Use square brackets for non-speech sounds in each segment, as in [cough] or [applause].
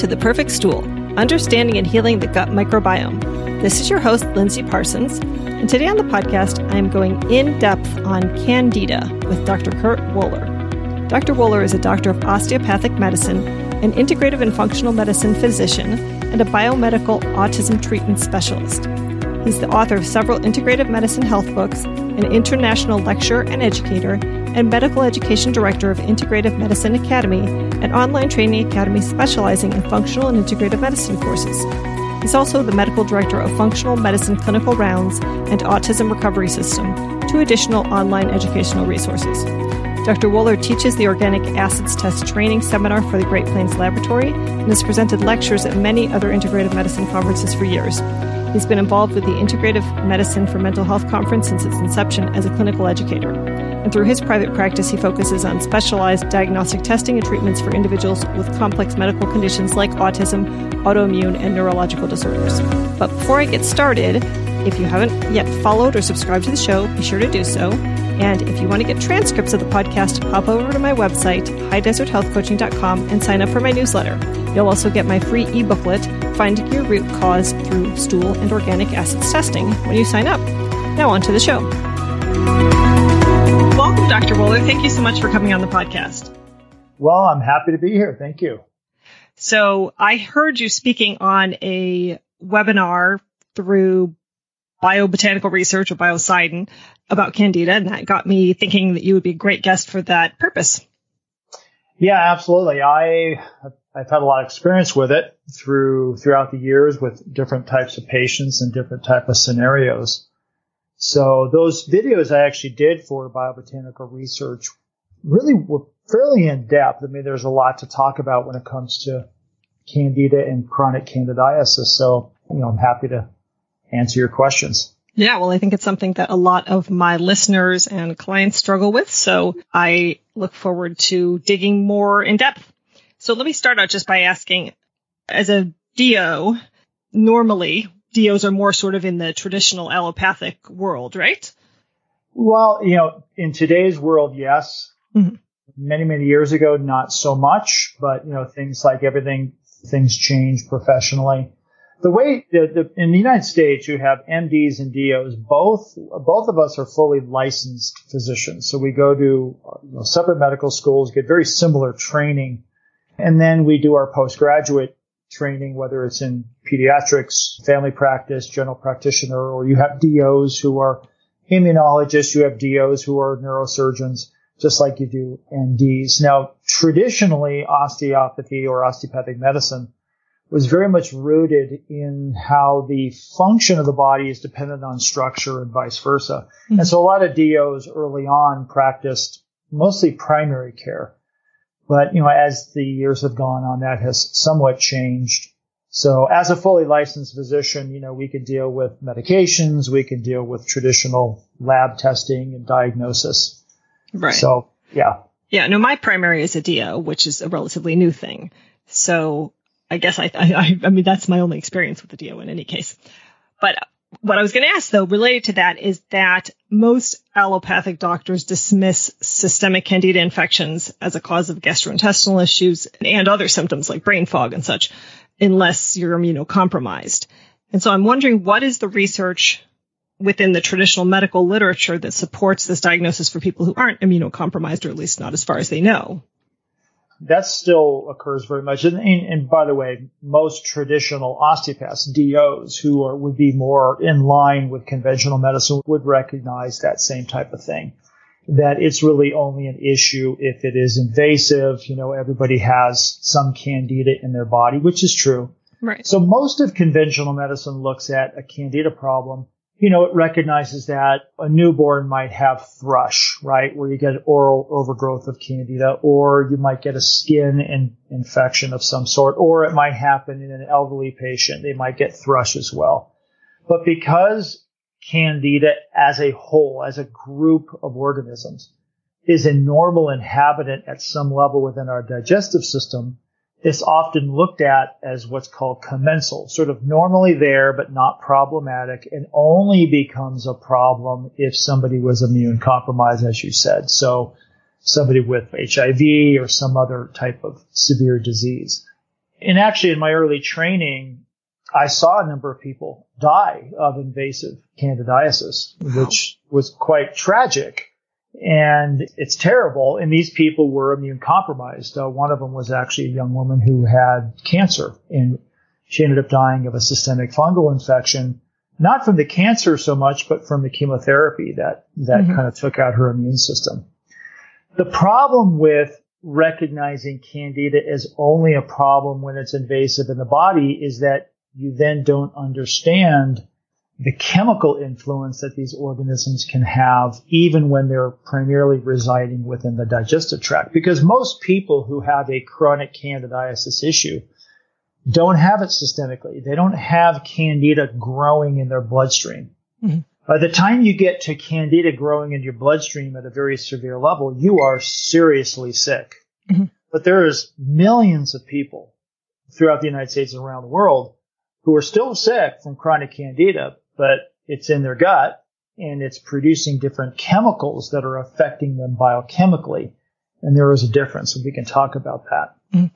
to The Perfect Stool Understanding and Healing the Gut Microbiome. This is your host, Lindsey Parsons, and today on the podcast, I am going in depth on Candida with Dr. Kurt Woeller. Dr. Woeller is a doctor of osteopathic medicine, an integrative and functional medicine physician, and a biomedical autism treatment specialist. He's the author of several integrative medicine health books, an international lecturer and educator, and medical education director of Integrative Medicine Academy, an online training academy specializing in functional and integrative medicine courses. He's also the medical director of Functional Medicine Clinical Rounds and Autism Recovery System, two additional online educational resources. Dr. Woeller teaches the Organic Acids Test Training Seminar for the Great Plains Laboratory and has presented lectures at many other integrative medicine conferences for years. He's been involved with the Integrative Medicine for Mental Health Conference since its inception as a clinical educator. And through his private practice, he focuses on specialized diagnostic testing and treatments for individuals with complex medical conditions like autism, autoimmune, and neurological disorders. But before I get started, if you haven't yet followed or subscribed to the show, be sure to do so. And if you want to get transcripts of the podcast, hop over to my website, highdeserthealthcoaching.com, and sign up for my newsletter. You'll also get my free e-booklet, Finding Your Root Cause Through Stool and Organic Acids Testing, when you sign up. Now on to the show. Dr. Woeller. Thank you so much for coming on the podcast. Well, I'm happy to be here. Thank you. So I heard you speaking on a webinar through biobotanical research or biocidin about candida, and that got me thinking that you would be a great guest for that purpose. Yeah, absolutely. I I've had a lot of experience with it through throughout the years with different types of patients and different type of scenarios. So those videos I actually did for biobotanical research really were fairly in depth. I mean, there's a lot to talk about when it comes to candida and chronic candidiasis. So, you know, I'm happy to answer your questions. Yeah, well, I think it's something that a lot of my listeners and clients struggle with. So I look forward to digging more in depth. So let me start out just by asking, as a DO, normally DOs are more sort of in the traditional allopathic world, right? Well, you know, in today's world, yes. Mm-hmm. Many, many years ago, not so much, but you know, things like everything, things change professionally the way the, the, in the United States, you have MDs and DOs. Both both of us are fully licensed physicians, so we go to you know, separate medical schools, get very similar training, and then we do our postgraduate training, whether it's in pediatrics, family practice, general practitioner, or you have DOs who are immunologists, you have DOs who are neurosurgeons, just like you do NDs. Now, traditionally, osteopathy or osteopathic medicine was very much rooted in how the function of the body is dependent on structure and vice versa. Mm-hmm. And so a lot of DOs early on practiced mostly primary care. But, you know, as the years have gone on, that has somewhat changed. So as a fully licensed physician, you know, we can deal with medications, we can deal with traditional lab testing and diagnosis. Right. So, yeah. Yeah, no, my primary is a DO, which is a relatively new thing. So I guess I, I, I mean, that's my only experience with the DO in any case. But what I was going to ask though, related to that, is that most allopathic doctors dismiss systemic candida infections as a cause of gastrointestinal issues and other symptoms like brain fog and such, unless you're immunocompromised. And so I'm wondering what is the research within the traditional medical literature that supports this diagnosis for people who aren't immunocompromised, or at least not as far as they know? That still occurs very much. And, and, and, by the way, most traditional osteopaths, DOs, who are, would be more in line with conventional medicine would recognize that same type of thing. That it's really only an issue if it is invasive. You know, everybody has some candida in their body, which is true. Right. So most of conventional medicine looks at a candida problem you know, it recognizes that a newborn might have thrush, right? Where you get oral overgrowth of candida, or you might get a skin in, infection of some sort, or it might happen in an elderly patient. They might get thrush as well. But because candida as a whole, as a group of organisms, is a normal inhabitant at some level within our digestive system, it's often looked at as what's called commensal, sort of normally there, but not problematic, and only becomes a problem if somebody was immune compromised, as you said. So somebody with HIV or some other type of severe disease. And actually in my early training, I saw a number of people die of invasive candidiasis, wow. which was quite tragic. And it's terrible. And these people were immune compromised. Uh, one of them was actually a young woman who had cancer and she ended up dying of a systemic fungal infection, not from the cancer so much, but from the chemotherapy that, that mm-hmm. kind of took out her immune system. The problem with recognizing candida as only a problem when it's invasive in the body is that you then don't understand the chemical influence that these organisms can have even when they're primarily residing within the digestive tract. Because most people who have a chronic candidiasis issue don't have it systemically. They don't have candida growing in their bloodstream. Mm-hmm. By the time you get to candida growing in your bloodstream at a very severe level, you are seriously sick. Mm-hmm. But there's millions of people throughout the United States and around the world who are still sick from chronic candida, but it's in their gut and it's producing different chemicals that are affecting them biochemically. And there is a difference, and we can talk about that. Mm-hmm.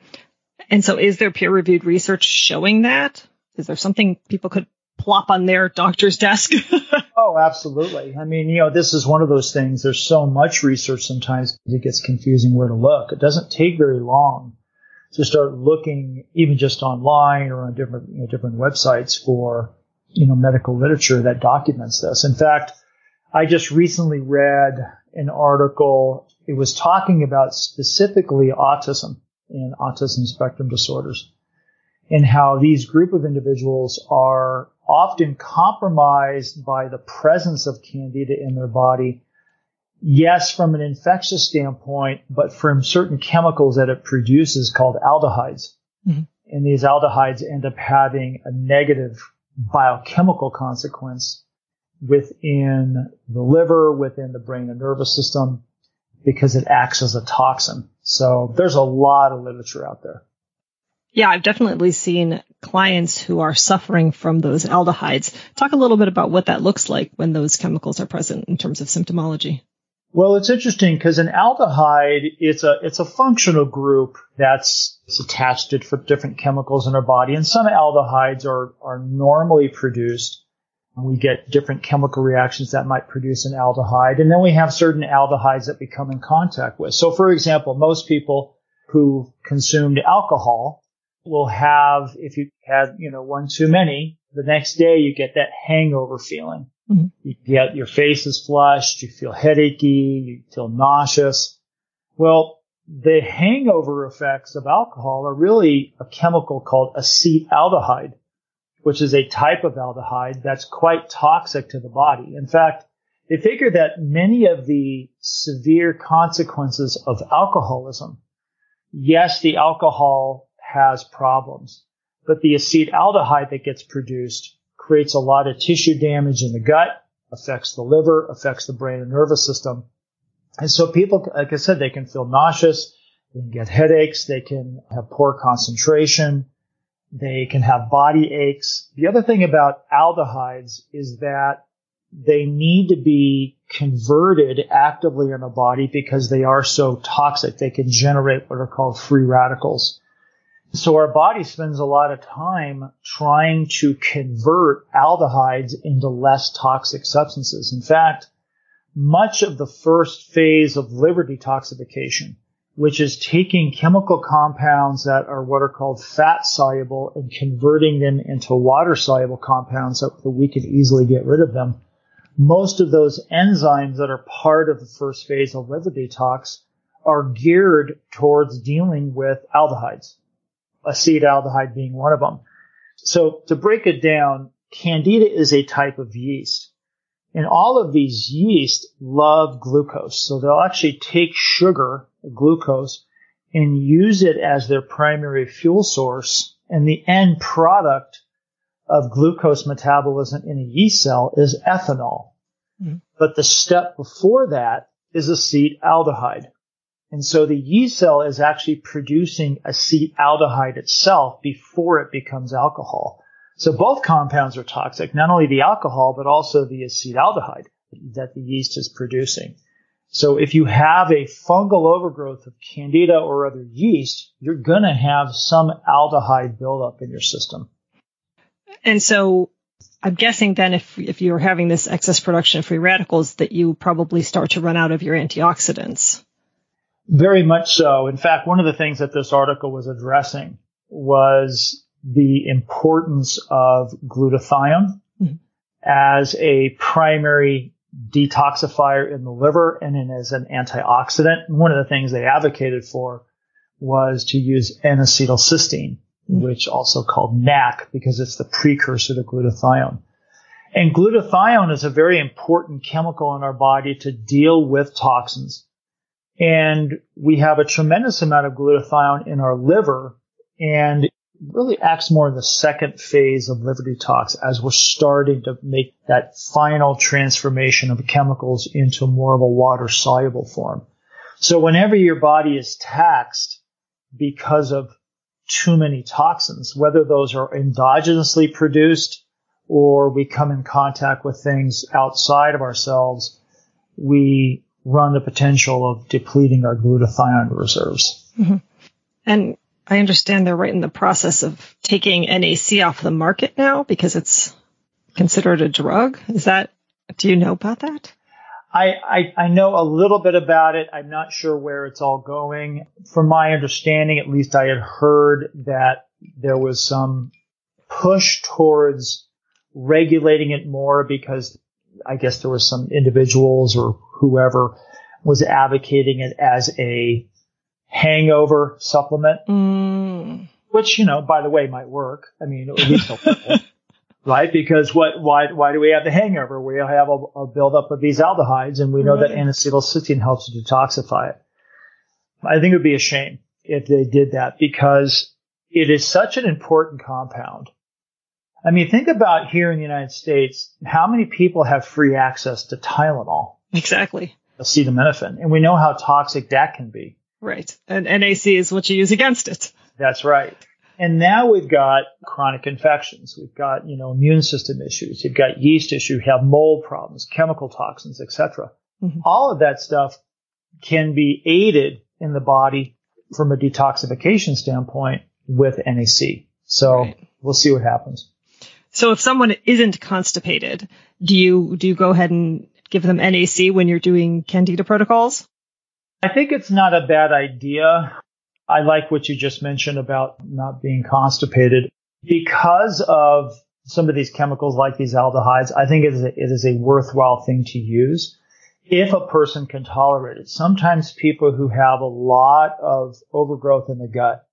And so, is there peer reviewed research showing that? Is there something people could plop on their doctor's desk? [laughs] oh, absolutely. I mean, you know, this is one of those things. There's so much research sometimes it gets confusing where to look. It doesn't take very long to start looking even just online or on different you know, different websites for you know medical literature that documents this. In fact, I just recently read an article. It was talking about specifically autism and autism spectrum disorders and how these group of individuals are often compromised by the presence of candida in their body yes, from an infectious standpoint, but from certain chemicals that it produces called aldehydes. Mm-hmm. And these aldehydes end up having a negative biochemical consequence within the liver, within the brain and nervous system, because it acts as a toxin. So there's a lot of literature out there. Yeah, I've definitely seen clients who are suffering from those aldehydes. Talk a little bit about what that looks like when those chemicals are present in terms of symptomology. Well, it's interesting because an aldehyde, it's a, it's a functional group that's attached to different chemicals in our body. And some aldehydes are, are normally produced. And we get different chemical reactions that might produce an aldehyde. And then we have certain aldehydes that we come in contact with. So for example, most people who consumed alcohol will have, if you had, you know, one too many, the next day you get that hangover feeling. Mm-hmm. You get your face is flushed, you feel headachy, you feel nauseous. Well, the hangover effects of alcohol are really a chemical called acetaldehyde, which is a type of aldehyde that's quite toxic to the body. In fact, they figure that many of the severe consequences of alcoholism, yes, the alcohol has problems, but the acetaldehyde that gets produced creates a lot of tissue damage in the gut, affects the liver, affects the brain and nervous system. And so people, like I said, they can feel nauseous, they can get headaches, they can have poor concentration, they can have body aches. The other thing about aldehydes is that they need to be converted actively in a body because they are so toxic. They can generate what are called free radicals. So our body spends a lot of time trying to convert aldehydes into less toxic substances. In fact, much of the first phase of liver detoxification, which is taking chemical compounds that are what are called fat soluble and converting them into water soluble compounds so that we can easily get rid of them. Most of those enzymes that are part of the first phase of liver detox are geared towards dealing with aldehydes acetaldehyde being one of them. So to break it down, candida is a type of yeast. And all of these yeast love glucose. So they'll actually take sugar, glucose, and use it as their primary fuel source. And the end product of glucose metabolism in a yeast cell is ethanol. Mm-hmm. But the step before that is acetaldehyde. And so the yeast cell is actually producing acetaldehyde itself before it becomes alcohol. So both compounds are toxic, not only the alcohol, but also the acetaldehyde that the yeast is producing. So if you have a fungal overgrowth of candida or other yeast, you're going to have some aldehyde buildup in your system. And so I'm guessing then if, if you're having this excess production of free radicals that you probably start to run out of your antioxidants. Very much so. In fact, one of the things that this article was addressing was the importance of glutathione mm-hmm. as a primary detoxifier in the liver and then as an antioxidant. And one of the things they advocated for was to use N-acetylcysteine, mm-hmm. which also called NAC because it's the precursor to glutathione. And glutathione is a very important chemical in our body to deal with toxins. And we have a tremendous amount of glutathione in our liver and really acts more in the second phase of liver detox as we're starting to make that final transformation of chemicals into more of a water soluble form. So whenever your body is taxed because of too many toxins, whether those are endogenously produced or we come in contact with things outside of ourselves, we run the potential of depleting our glutathione reserves. Mm-hmm. And I understand they're right in the process of taking NAC off the market now because it's considered a drug. Is that, do you know about that? I, I, I, know a little bit about it. I'm not sure where it's all going. From my understanding, at least I had heard that there was some push towards regulating it more because I guess there was some individuals or whoever was advocating it as a hangover supplement, mm. which, you know, by the way, might work. I mean, at least little, right? Because what, why, why do we have the hangover? We have a, a buildup of these aldehydes and we know right. that N-acetylcysteine helps to detoxify it. I think it would be a shame if they did that because it is such an important compound. I mean, think about here in the United States, how many people have free access to Tylenol? Exactly. Acetaminophen. And we know how toxic that can be. Right. And NAC is what you use against it. That's right. And now we've got chronic infections. We've got, you know, immune system issues. You've got yeast issue. You have mold problems, chemical toxins, etc. Mm-hmm. All of that stuff can be aided in the body from a detoxification standpoint with NAC. So right. we'll see what happens. So if someone isn't constipated, do you do you go ahead and give them NAC when you're doing candida protocols? I think it's not a bad idea. I like what you just mentioned about not being constipated because of some of these chemicals like these aldehydes. I think it is a, it is a worthwhile thing to use if a person can tolerate it. Sometimes people who have a lot of overgrowth in the gut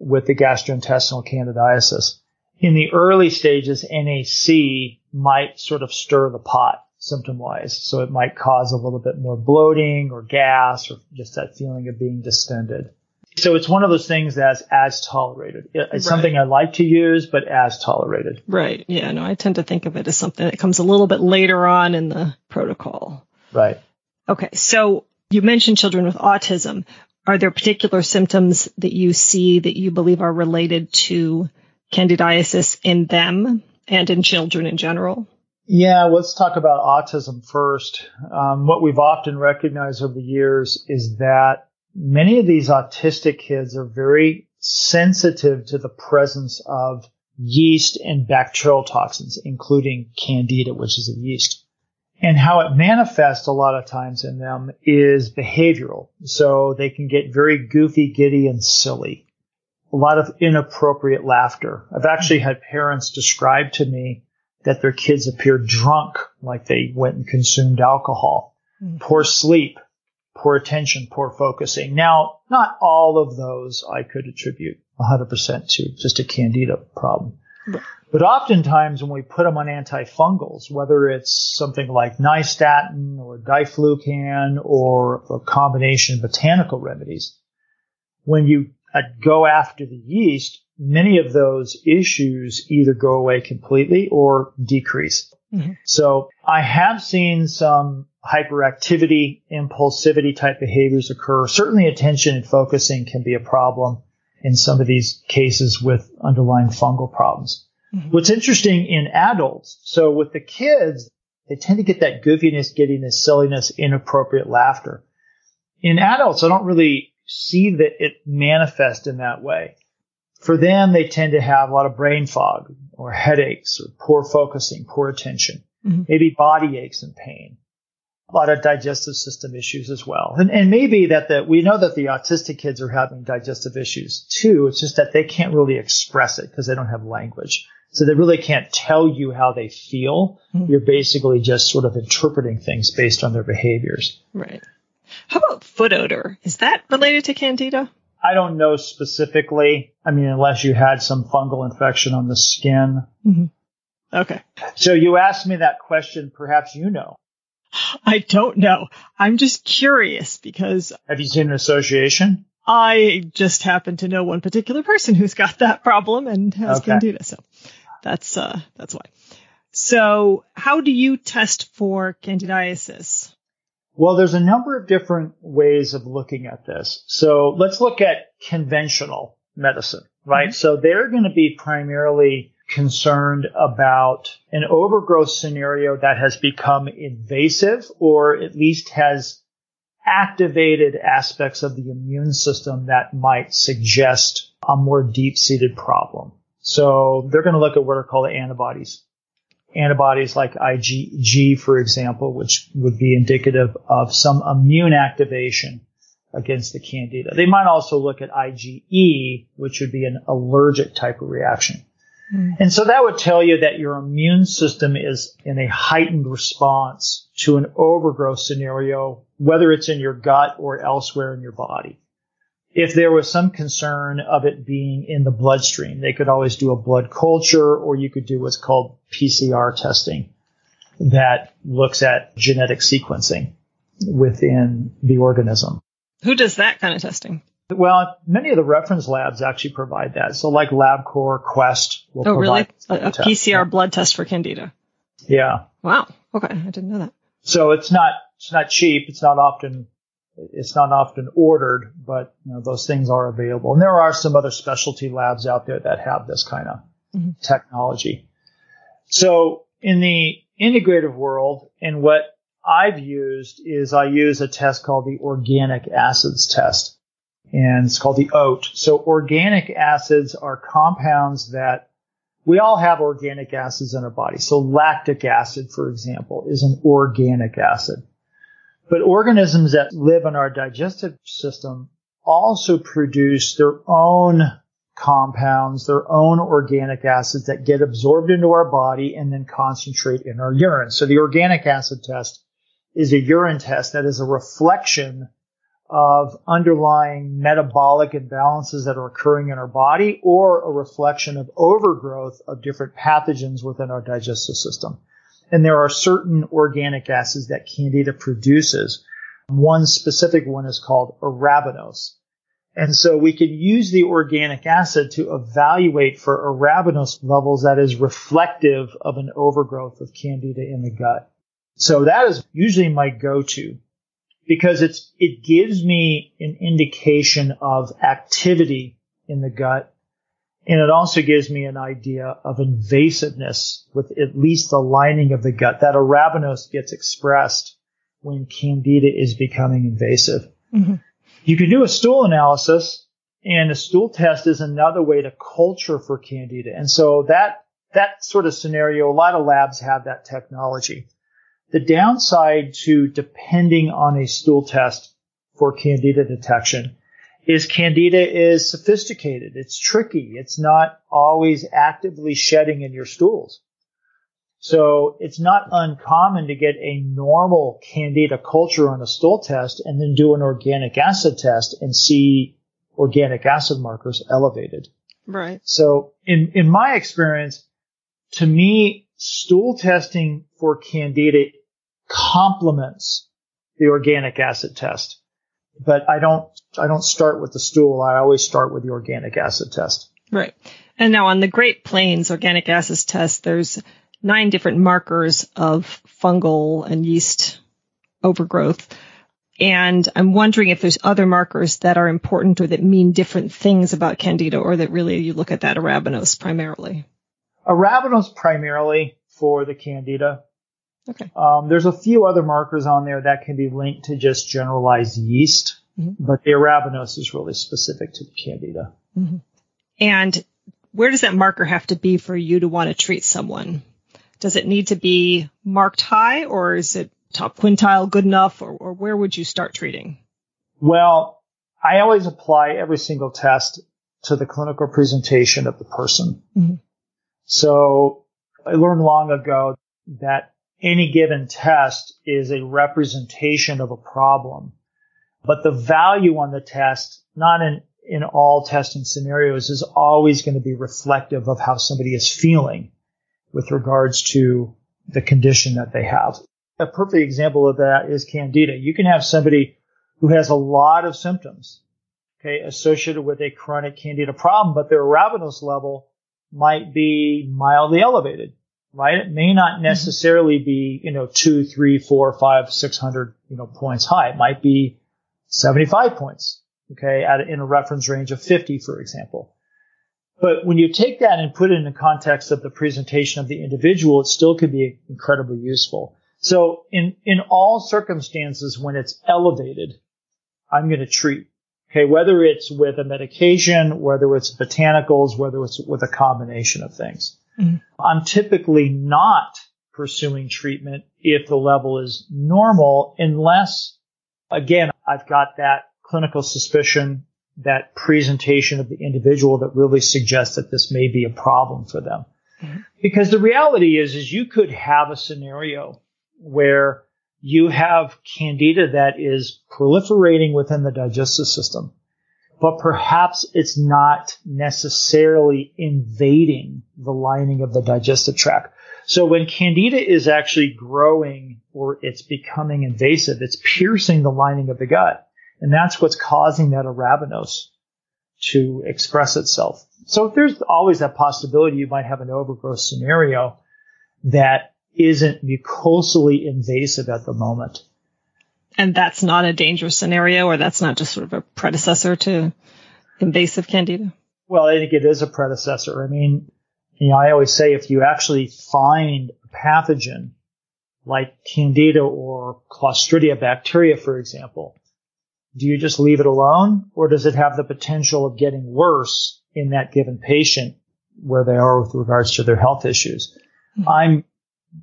with the gastrointestinal candidiasis in the early stages, NAC might sort of stir the pot symptom wise. So it might cause a little bit more bloating or gas or just that feeling of being distended. So it's one of those things that's as tolerated. It's right. something I like to use, but as tolerated. Right. Yeah. No, I tend to think of it as something that comes a little bit later on in the protocol. Right. Okay. So you mentioned children with autism. Are there particular symptoms that you see that you believe are related to candidiasis in them and in children in general? Yeah, let's talk about autism first. Um, what we've often recognized over the years is that many of these autistic kids are very sensitive to the presence of yeast and bacterial toxins, including candida, which is a yeast. And how it manifests a lot of times in them is behavioral. So they can get very goofy, giddy, and silly. A lot of inappropriate laughter. I've actually had parents describe to me that their kids appear drunk, like they went and consumed alcohol. Mm-hmm. Poor sleep, poor attention, poor focusing. Now, not all of those I could attribute 100% to just a candida problem. Right. But oftentimes when we put them on antifungals, whether it's something like nystatin or diflucan or a combination of botanical remedies, when you uh, go after the yeast, many of those issues either go away completely or decrease. Mm-hmm. So I have seen some hyperactivity, impulsivity type behaviors occur. Certainly attention and focusing can be a problem in some of these cases with underlying fungal problems. Mm-hmm. What's interesting in adults, so with the kids, they tend to get that goofiness, giddiness, silliness, inappropriate laughter. In adults, I don't really see that it manifest in that way. For them, they tend to have a lot of brain fog or headaches or poor focusing, poor attention, mm-hmm. maybe body aches and pain, a lot of digestive system issues as well. And, and maybe that the, we know that the autistic kids are having digestive issues too. It's just that they can't really express it because they don't have language. So they really can't tell you how they feel. Mm-hmm. You're basically just sort of interpreting things based on their behaviors. Right. How about foot odor? Is that related to candida? I don't know specifically. I mean, unless you had some fungal infection on the skin. Mm-hmm. Okay. So you asked me that question. Perhaps you know. I don't know. I'm just curious because. Have you seen an association? I just happen to know one particular person who's got that problem and has okay. candida. So that's uh, that's why. So, how do you test for candidiasis? Well, there's a number of different ways of looking at this. So let's look at conventional medicine, right? Mm-hmm. So they're going to be primarily concerned about an overgrowth scenario that has become invasive or at least has activated aspects of the immune system that might suggest a more deep seated problem. So they're going to look at what are called antibodies. Antibodies like IgG, for example, which would be indicative of some immune activation against the candida. They might also look at IgE, which would be an allergic type of reaction. Mm. And so that would tell you that your immune system is in a heightened response to an overgrowth scenario, whether it's in your gut or elsewhere in your body if there was some concern of it being in the bloodstream, they could always do a blood culture or you could do what's called PCR testing that looks at genetic sequencing within the organism. Who does that kind of testing? Well, many of the reference labs actually provide that. So like LabCorp, Quest will oh, really? A, a PCR blood test for Candida. Yeah. Wow. Okay. I didn't know that. So it's not, it's not cheap. It's not often it's not often ordered, but you know, those things are available. And there are some other specialty labs out there that have this kind of mm-hmm. technology. So in the integrative world, and what I've used is I use a test called the organic acids test. And it's called the OAT. So organic acids are compounds that we all have organic acids in our body. So lactic acid, for example, is an organic acid. But organisms that live in our digestive system also produce their own compounds, their own organic acids that get absorbed into our body and then concentrate in our urine. So the organic acid test is a urine test that is a reflection of underlying metabolic imbalances that are occurring in our body or a reflection of overgrowth of different pathogens within our digestive system. And there are certain organic acids that Candida produces. One specific one is called arabinose. And so we can use the organic acid to evaluate for arabinose levels that is reflective of an overgrowth of candida in the gut. So that is usually my go-to because it's, it gives me an indication of activity in the gut and it also gives me an idea of invasiveness with at least the lining of the gut. That arabinose gets expressed when candida is becoming invasive. Mm-hmm. You can do a stool analysis and a stool test is another way to culture for candida. And so that, that sort of scenario, a lot of labs have that technology. The downside to depending on a stool test for candida detection is candida is sophisticated. It's tricky. It's not always actively shedding in your stools. So it's not uncommon to get a normal candida culture on a stool test and then do an organic acid test and see organic acid markers elevated. Right. So in, in my experience, to me, stool testing for candida complements the organic acid test but I don't I don't start with the stool. I always start with the organic acid test. Right. And now on the Great Plains organic acids test, there's nine different markers of fungal and yeast overgrowth. And I'm wondering if there's other markers that are important or that mean different things about candida or that really you look at that arabinose primarily. Arabinose primarily for the candida. Okay. Um, there's a few other markers on there that can be linked to just generalized yeast, mm-hmm. but the arabinose is really specific to the candida. Mm-hmm. And where does that marker have to be for you to want to treat someone? Does it need to be marked high or is it top quintile good enough or, or where would you start treating? Well, I always apply every single test to the clinical presentation of the person. Mm-hmm. So I learned long ago that any given test is a representation of a problem, but the value on the test, not in, in all testing scenarios, is always going to be reflective of how somebody is feeling with regards to the condition that they have. A perfect example of that is candida. You can have somebody who has a lot of symptoms, okay, associated with a chronic candida problem, but their arabinose level might be mildly elevated, right? It may not mm-hmm. necessarily be, you know, two, three, four, five, six hundred, you know, points high. It might be 75 points, okay, at, in a reference range of 50, for example. But when you take that and put it in the context of the presentation of the individual, it still could be incredibly useful. So in, in all circumstances, when it's elevated, I'm going to treat. Okay. Whether it's with a medication, whether it's botanicals, whether it's with a combination of things. Mm-hmm. I'm typically not pursuing treatment if the level is normal unless again, I've got that clinical suspicion, that presentation of the individual that really suggests that this may be a problem for them. Mm-hmm. Because the reality is, is you could have a scenario where you have candida that is proliferating within the digestive system, but perhaps it's not necessarily invading the lining of the digestive tract. So when candida is actually growing or it's becoming invasive, it's piercing the lining of the gut. And that's what's causing that arabinose to express itself. So there's always that possibility you might have an overgrowth scenario that isn't mucosally invasive at the moment. And that's not a dangerous scenario, or that's not just sort of a predecessor to invasive candida? Well, I think it is a predecessor. I mean, you know, I always say if you actually find a pathogen like candida or clostridia bacteria, for example, do you just leave it alone or does it have the potential of getting worse in that given patient where they are with regards to their health issues? Mm-hmm. I'm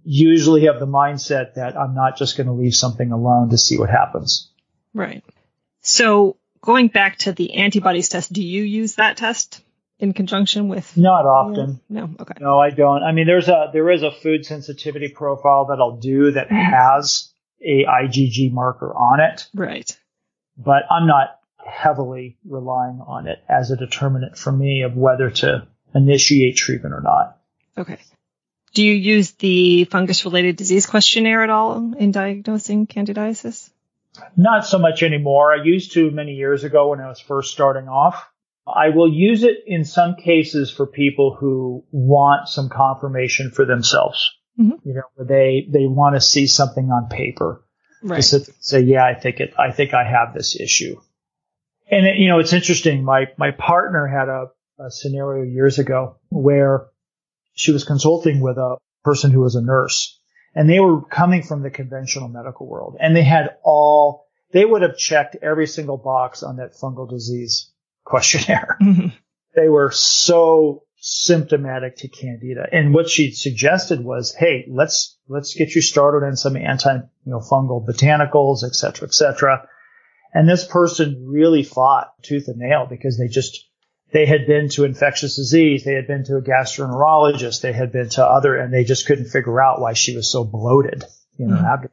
usually have the mindset that I'm not just going to leave something alone to see what happens. Right. So going back to the antibodies test, do you use that test in conjunction with? Not often. Yeah. No. Okay. No, I don't. I mean, there's a there is a food sensitivity profile that I'll do that mm-hmm. has a IgG marker on it. Right. But I'm not heavily relying on it as a determinant for me of whether to initiate treatment or not. Okay. Do you use the fungus related disease questionnaire at all in diagnosing candidiasis? Not so much anymore. I used to many years ago when I was first starting off. I will use it in some cases for people who want some confirmation for themselves. Mm-hmm. You know, they they want to see something on paper. Right. To say, yeah, I think it. I think I have this issue. And it, you know, it's interesting. My my partner had a, a scenario years ago where she was consulting with a person who was a nurse and they were coming from the conventional medical world and they had all, they would have checked every single box on that fungal disease questionnaire. [laughs] Mm-hmm. They were so symptomatic to candida. And what she suggested was, hey, let's, let's get you started on some anti, you know, fungal botanicals, et cetera, et cetera. And this person really fought tooth and nail because they just, they had been to infectious disease, they had been to a gastroenterologist, they had been to other, and they just couldn't figure out why she was so bloated in her mm-hmm.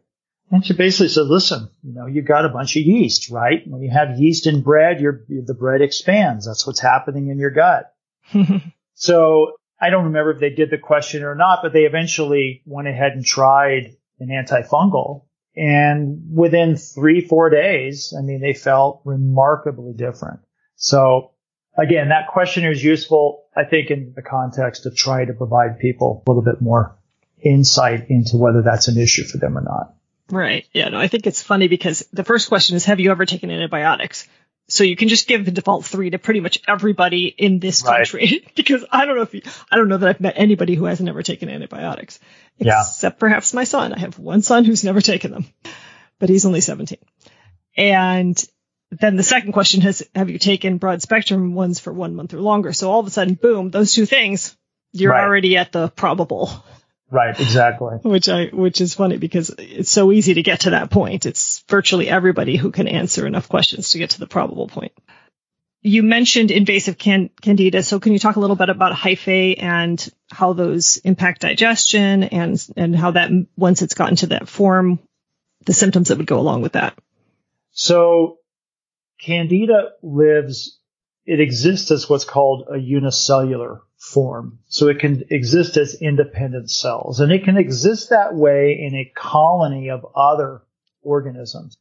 And she basically said, listen, you know, you got a bunch of yeast, right? When you have yeast in bread, your, the bread expands. That's what's happening in your gut. [laughs] so I don't remember if they did the question or not, but they eventually went ahead and tried an antifungal. And within three, four days, I mean, they felt remarkably different. So again, that questionnaire is useful, I think, in the context of trying to provide people a little bit more insight into whether that's an issue for them or not. Right. Yeah. No, I think it's funny because the first question is, have you ever taken antibiotics? So you can just give the default three to pretty much everybody in this country [laughs] because I don't know if you, I don't know that I've met anybody who hasn't ever taken antibiotics yeah. except perhaps my son. I have one son who's never taken them, but he's only 17. And then the second question is, have you taken broad spectrum ones for one month or longer? So all of a sudden, boom, those two things, you're right. already at the probable. Right, exactly. which I, which is funny because it's so easy to get to that point. It's virtually everybody who can answer enough questions to get to the probable point. You mentioned invasive can- candida, so can you talk a little bit about hyphae and how those impact digestion and and how that once it's gotten to that form, the symptoms that would go along with that? So, candida lives. It exists as what's called a unicellular form. So it can exist as independent cells and it can exist that way in a colony of other organisms.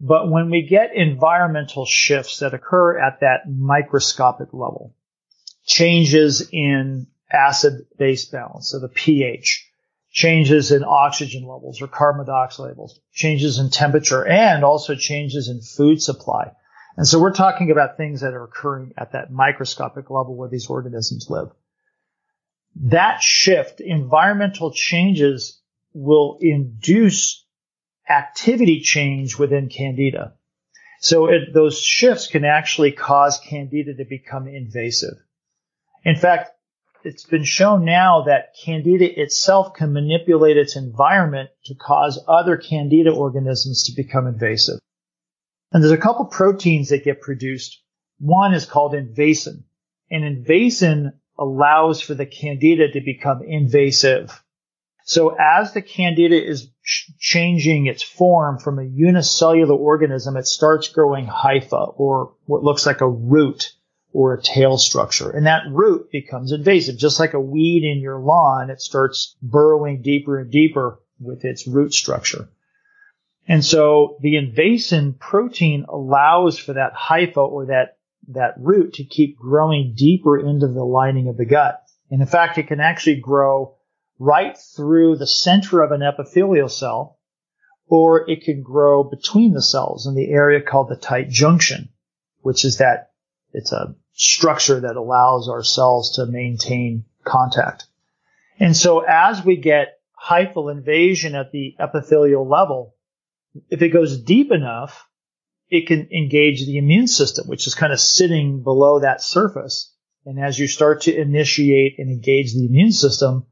But when we get environmental shifts that occur at that microscopic level, changes in acid base balance, so the pH, changes in oxygen levels or carbon dioxide levels, changes in temperature, and also changes in food supply. And so we're talking about things that are occurring at that microscopic level where these organisms live. That shift, environmental changes will induce activity change within candida. So it, those shifts can actually cause candida to become invasive. In fact, it's been shown now that candida itself can manipulate its environment to cause other candida organisms to become invasive. And there's a couple proteins that get produced. One is called invasin. And invasin allows for the candida to become invasive. So as the candida is ch- changing its form from a unicellular organism, it starts growing hypha or what looks like a root or a tail structure. And that root becomes invasive, just like a weed in your lawn. It starts burrowing deeper and deeper with its root structure. And so the invasin protein allows for that hypha or that, that root to keep growing deeper into the lining of the gut. And in fact, it can actually grow right through the center of an epithelial cell, or it can grow between the cells in the area called the tight junction, which is that it's a structure that allows our cells to maintain contact. And so as we get hyphal invasion at the epithelial level, if it goes deep enough, it can engage the immune system, which is kind of sitting below that surface. And as you start to initiate and engage the immune system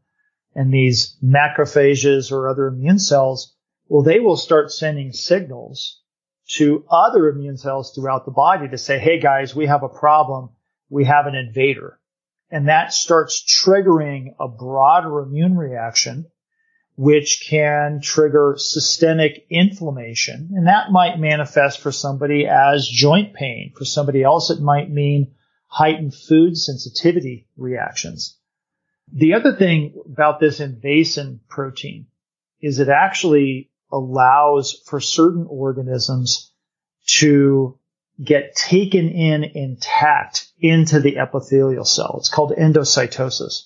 and these macrophages or other immune cells, well, they will start sending signals to other immune cells throughout the body to say, Hey guys, we have a problem. We have an invader. And that starts triggering a broader immune reaction which can trigger systemic inflammation. And that might manifest for somebody as joint pain. For somebody else, it might mean heightened food sensitivity reactions. The other thing about this invasin protein is it actually allows for certain organisms to get taken in intact into the epithelial cell. It's called endocytosis.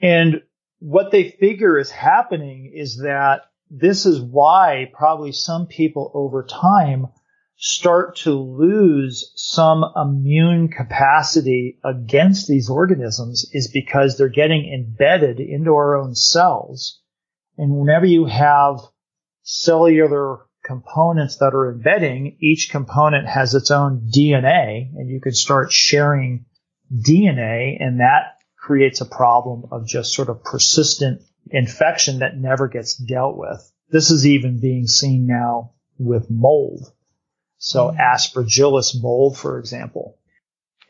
And what they figure is happening is that this is why probably some people over time start to lose some immune capacity against these organisms is because they're getting embedded into our own cells. And whenever you have cellular components that are embedding, each component has its own DNA and you can start sharing DNA and that creates a problem of just sort of persistent infection that never gets dealt with. This is even being seen now with mold. So mm-hmm. aspergillus mold, for example.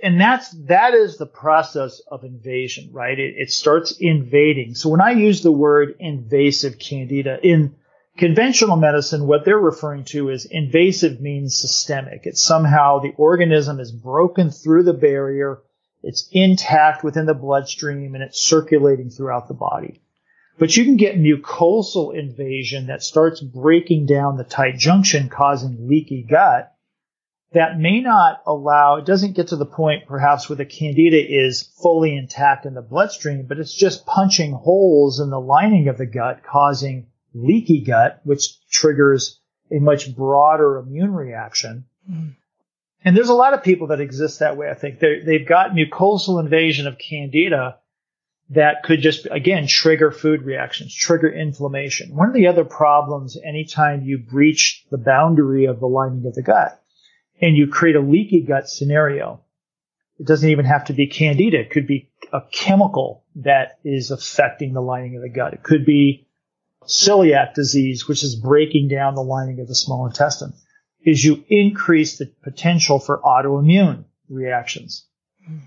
And that's, that is the process of invasion, right? It, it starts invading. So when I use the word invasive candida in conventional medicine, what they're referring to is invasive means systemic. It's somehow the organism is broken through the barrier it's intact within the bloodstream and it's circulating throughout the body. But you can get mucosal invasion that starts breaking down the tight junction, causing leaky gut. That may not allow, it doesn't get to the point perhaps where the candida is fully intact in the bloodstream, but it's just punching holes in the lining of the gut, causing leaky gut, which triggers a much broader immune reaction. Mm. And there's a lot of people that exist that way. I think they they've got mucosal invasion of candida that could just, again, trigger food reactions, trigger inflammation. One of the other problems anytime you breach the boundary of the lining of the gut and you create a leaky gut scenario, it doesn't even have to be candida. It could be a chemical that is affecting the lining of the gut. It could be celiac disease, which is breaking down the lining of the small intestine, is you increase the potential for autoimmune reactions,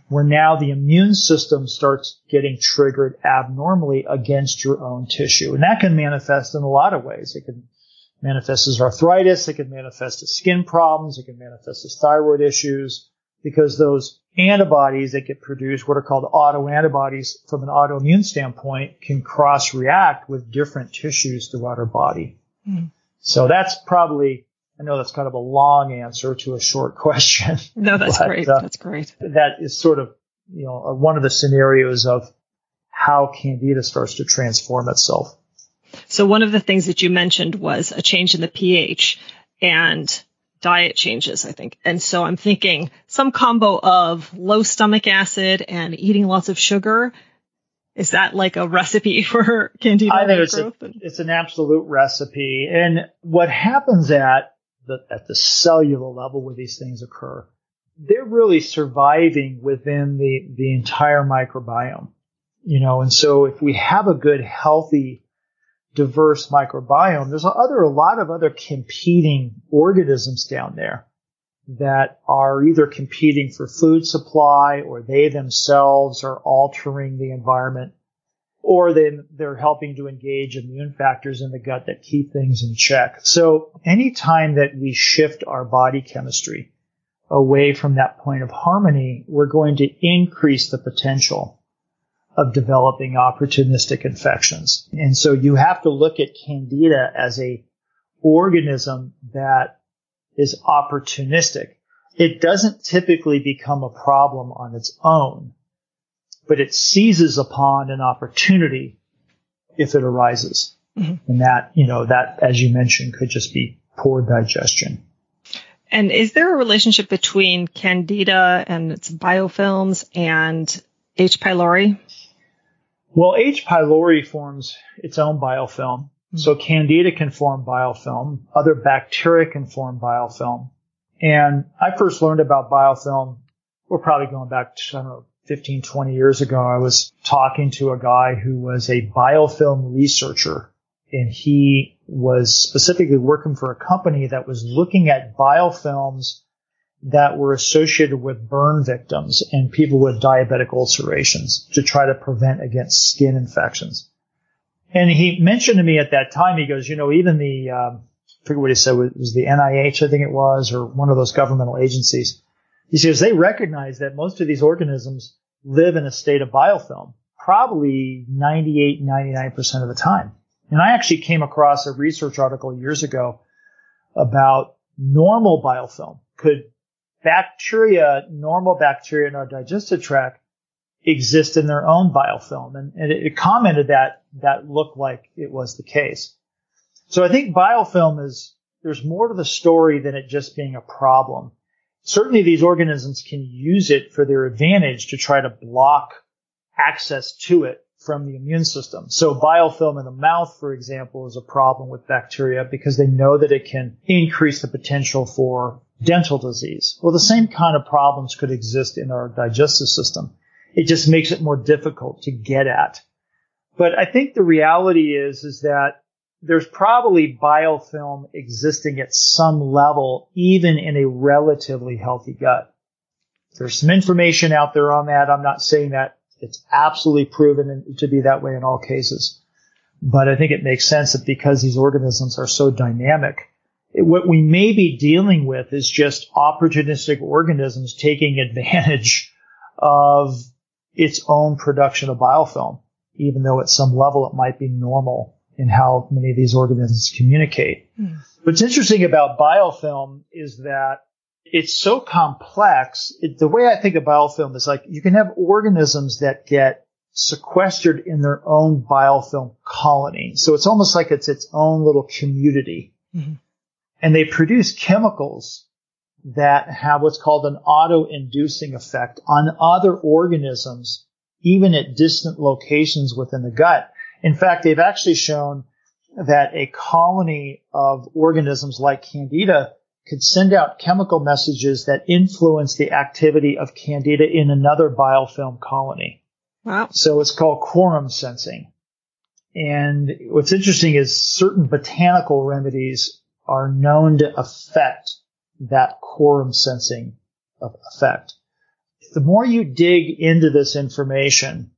where now the immune system starts getting triggered abnormally against your own tissue. And that can manifest in a lot of ways. It can manifest as arthritis. It can manifest as skin problems. It can manifest as thyroid issues because those antibodies that get produced, what are called autoantibodies from an autoimmune standpoint, can cross react with different tissues throughout our body. Mm. So that's probably, I know that's kind of a long answer to a short [laughs] question. No, that's but, great. Uh, that's great. That is sort of, you know, one of the scenarios of how candida starts to transform itself. So one of the things that you mentioned was a change in the pH and diet changes, I think. And so I'm thinking some combo of low stomach acid and eating lots of sugar. Is that like a recipe [laughs] for candida I think it's, a, it's an absolute recipe. And what happens at the, at the cellular level where these things occur, they're really surviving within the, the entire microbiome. You know, and so if we have a good, healthy diverse microbiome, there's other, a lot of other competing organisms down there that are either competing for food supply or they themselves are altering the environment or they, they're helping to engage immune factors in the gut that keep things in check. So anytime that we shift our body chemistry away from that point of harmony, we're going to increase the potential of developing opportunistic infections. And so you have to look at candida as a organism that is opportunistic. It doesn't typically become a problem on its own, but it seizes upon an opportunity if it arises. Mm-hmm. And that, you know, that, as you mentioned, could just be poor digestion. And is there a relationship between candida and its biofilms and H. pylori? Well, H. pylori forms its own biofilm. Mm-hmm. So candida can form biofilm. Other bacteria can form biofilm. And I first learned about biofilm, we're probably going back to, I don't know, 15, 20 years ago. I was talking to a guy who was a biofilm researcher and he was specifically working for a company that was looking at biofilms that were associated with burn victims and people with diabetic ulcerations to try to prevent against skin infections. And he mentioned to me at that time, he goes, you know, even the, um, I forget what he said, it was the NIH, I think it was, or one of those governmental agencies. He says they recognize that most of these organisms live in a state of biofilm, probably 98, 99% of the time. And I actually came across a research article years ago about normal biofilm could bacteria, normal bacteria in our digestive tract exist in their own biofilm. And, and it, it, commented that that looked like it was the case. So I think biofilm is, there's more to the story than it just being a problem. Certainly these organisms can use it for their advantage to try to block access to it from the immune system. So biofilm in the mouth, for example, is a problem with bacteria because they know that it can increase the potential for dental disease. Well, the same kind of problems could exist in our digestive system. It just makes it more difficult to get at. But I think the reality is, is that there's probably biofilm existing at some level, even in a relatively healthy gut. There's some information out there on that. I'm not saying that it's absolutely proven to be that way in all cases. But I think it makes sense that because these organisms are so dynamic, what we may be dealing with is just opportunistic organisms taking advantage of its own production of biofilm, even though at some level it might be normal in how many of these organisms communicate. Mm. What's interesting about biofilm is that it's so complex. It, the way I think of biofilm is like you can have organisms that get sequestered in their own biofilm colony. So it's almost like it's its own little community. Mm-hmm and they produce chemicals that have what's called an auto-inducing effect on other organisms, even at distant locations within the gut. In fact, they've actually shown that a colony of organisms like Candida could send out chemical messages that influence the activity of Candida in another biofilm colony. Wow. So it's called quorum sensing. And what's interesting is certain botanical remedies are known to affect that quorum sensing effect. The more you dig into this information,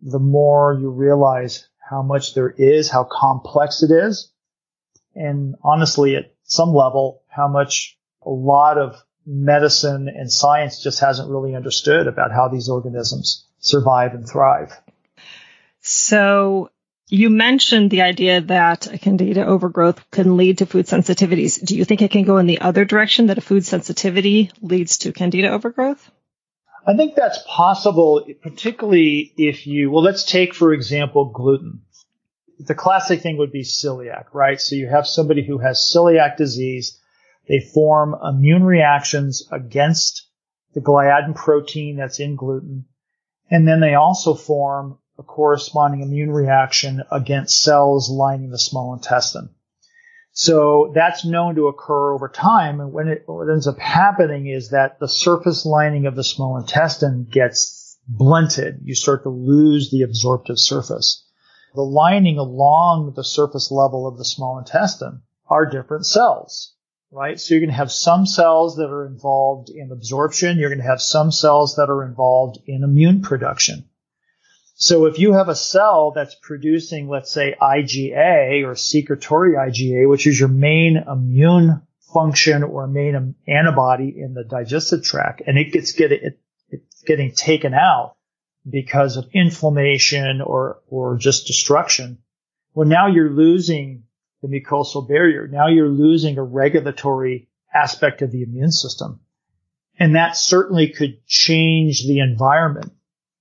the more you realize how much there is, how complex it is, and honestly, at some level, how much a lot of medicine and science just hasn't really understood about how these organisms survive and thrive. So you mentioned the idea that candida overgrowth can lead to food sensitivities. Do you think it can go in the other direction that a food sensitivity leads to candida overgrowth? I think that's possible, particularly if you, well, let's take, for example, gluten. The classic thing would be celiac, right? So you have somebody who has celiac disease. They form immune reactions against the gliadin protein that's in gluten. And then they also form a corresponding immune reaction against cells lining the small intestine. So that's known to occur over time. And when it, what ends up happening is that the surface lining of the small intestine gets blunted. You start to lose the absorptive surface. The lining along the surface level of the small intestine are different cells, right? So you're going to have some cells that are involved in absorption. You're going to have some cells that are involved in immune production. So if you have a cell that's producing, let's say, IgA or secretory IgA, which is your main immune function or main antibody in the digestive tract, and it gets get it, it's getting taken out because of inflammation or or just destruction. Well, now you're losing the mucosal barrier. Now you're losing a regulatory aspect of the immune system. And that certainly could change the environment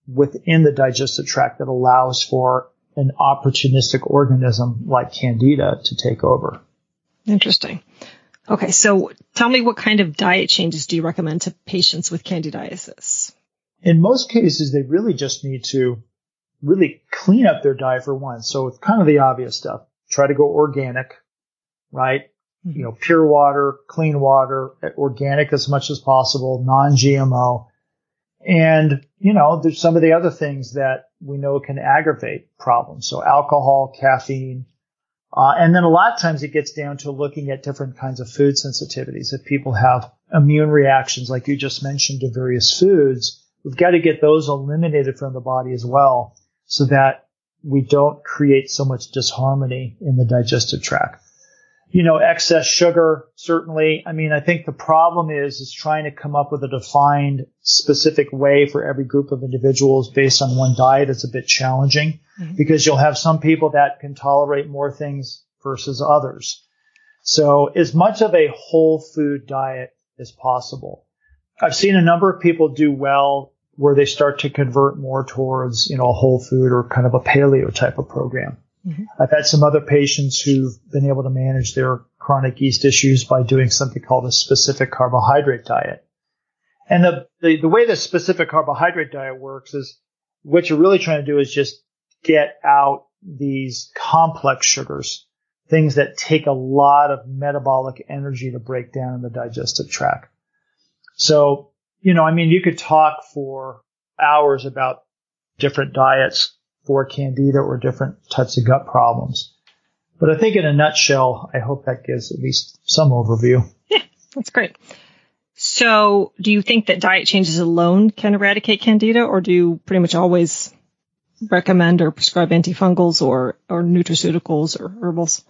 within the digestive tract that allows for an opportunistic organism like candida to take over. Interesting. Okay, so tell me what kind of diet changes do you recommend to patients with candidiasis? In most cases, they really just need to really clean up their diet for one. So it's kind of the obvious stuff. Try to go organic, right? Mm-hmm. You know, pure water, clean water, organic as much as possible, non-GMO. And, you know, there's some of the other things that we know can aggravate problems. So alcohol, caffeine. Uh, and then a lot of times it gets down to looking at different kinds of food sensitivities. If people have immune reactions, like you just mentioned, to various foods, we've got to get those eliminated from the body as well so that we don't create so much disharmony in the digestive tract you know, excess sugar, certainly. I mean, I think the problem is, is trying to come up with a defined specific way for every group of individuals based on one diet is a bit challenging mm-hmm. because you'll have some people that can tolerate more things versus others. So as much of a whole food diet as possible. I've seen a number of people do well where they start to convert more towards, you know, a whole food or kind of a paleo type of program. Mm-hmm. I've had some other patients who've been able to manage their chronic yeast issues by doing something called a specific carbohydrate diet. And the, the, the way the specific carbohydrate diet works is what you're really trying to do is just get out these complex sugars, things that take a lot of metabolic energy to break down in the digestive tract. So, you know, I mean, you could talk for hours about different diets for candida or different types of gut problems. But I think in a nutshell, I hope that gives at least some overview. Yeah, that's great. So do you think that diet changes alone can eradicate candida or do you pretty much always recommend or prescribe antifungals or, or nutraceuticals or herbals?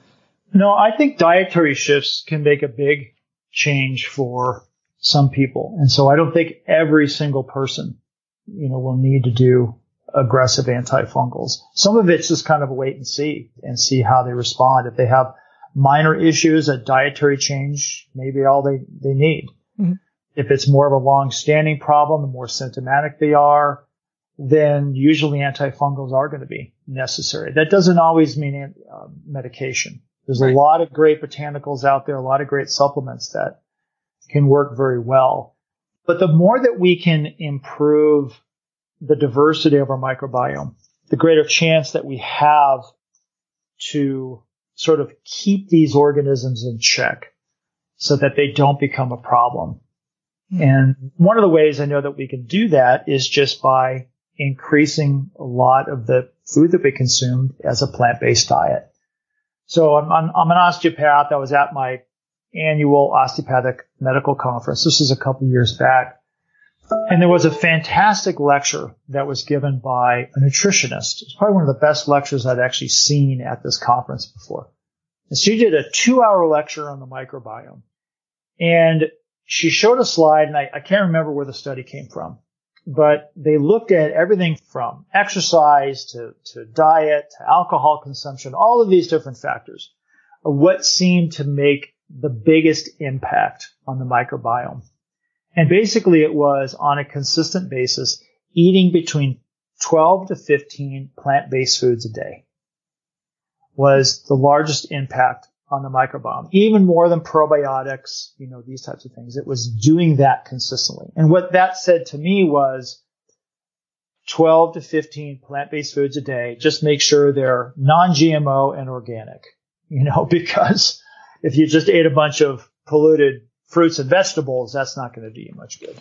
No, I think dietary shifts can make a big change for some people. And so I don't think every single person, you know, will need to do aggressive antifungals. Some of it's just kind of a wait and see and see how they respond. If they have minor issues, a dietary change maybe all they, they need. Mm-hmm. If it's more of a long standing problem, the more symptomatic they are, then usually antifungals are going to be necessary. That doesn't always mean uh, medication. There's right. a lot of great botanicals out there, a lot of great supplements that can work very well. But the more that we can improve the diversity of our microbiome, the greater chance that we have to sort of keep these organisms in check so that they don't become a problem. Mm-hmm. And one of the ways I know that we can do that is just by increasing a lot of the food that we consume as a plant-based diet. So I'm, I'm, I'm an osteopath. I was at my annual osteopathic medical conference. This is a couple years back. And there was a fantastic lecture that was given by a nutritionist. It's probably one of the best lectures I'd actually seen at this conference before. And she did a two hour lecture on the microbiome. And she showed a slide, and I, I can't remember where the study came from, but they looked at everything from exercise to, to diet to alcohol consumption, all of these different factors what seemed to make the biggest impact on the microbiome. And basically it was on a consistent basis eating between 12 to 15 plant-based foods a day was the largest impact on the microbiome, even more than probiotics, you know, these types of things. It was doing that consistently. And what that said to me was 12 to 15 plant-based foods a day. Just make sure they're non-GMO and organic, you know, [laughs] because if you just ate a bunch of polluted fruits and vegetables, that's not going to do you much good.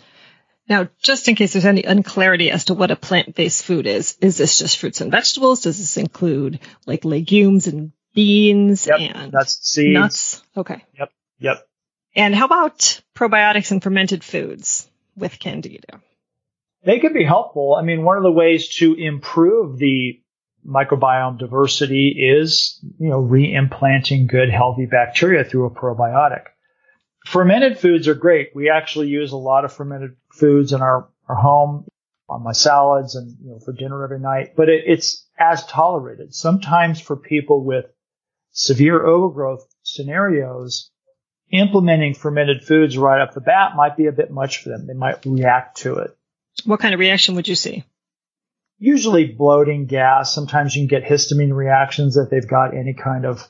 Now, just in case there's any unclarity as to what a plant-based food is, is this just fruits and vegetables? Does this include like legumes and beans yep, and nuts, seeds. nuts? Okay. Yep. Yep. And how about probiotics and fermented foods with candida? They can be helpful. I mean, one of the ways to improve the microbiome diversity is, you know, reimplanting good healthy bacteria through a probiotic. Fermented foods are great. We actually use a lot of fermented foods in our, our home on my salads and, you know, for dinner every night, but it, it's as tolerated. Sometimes for people with severe overgrowth scenarios, implementing fermented foods right off the bat might be a bit much for them. They might react to it. What kind of reaction would you see? Usually bloating, gas. Sometimes you can get histamine reactions if they've got any kind of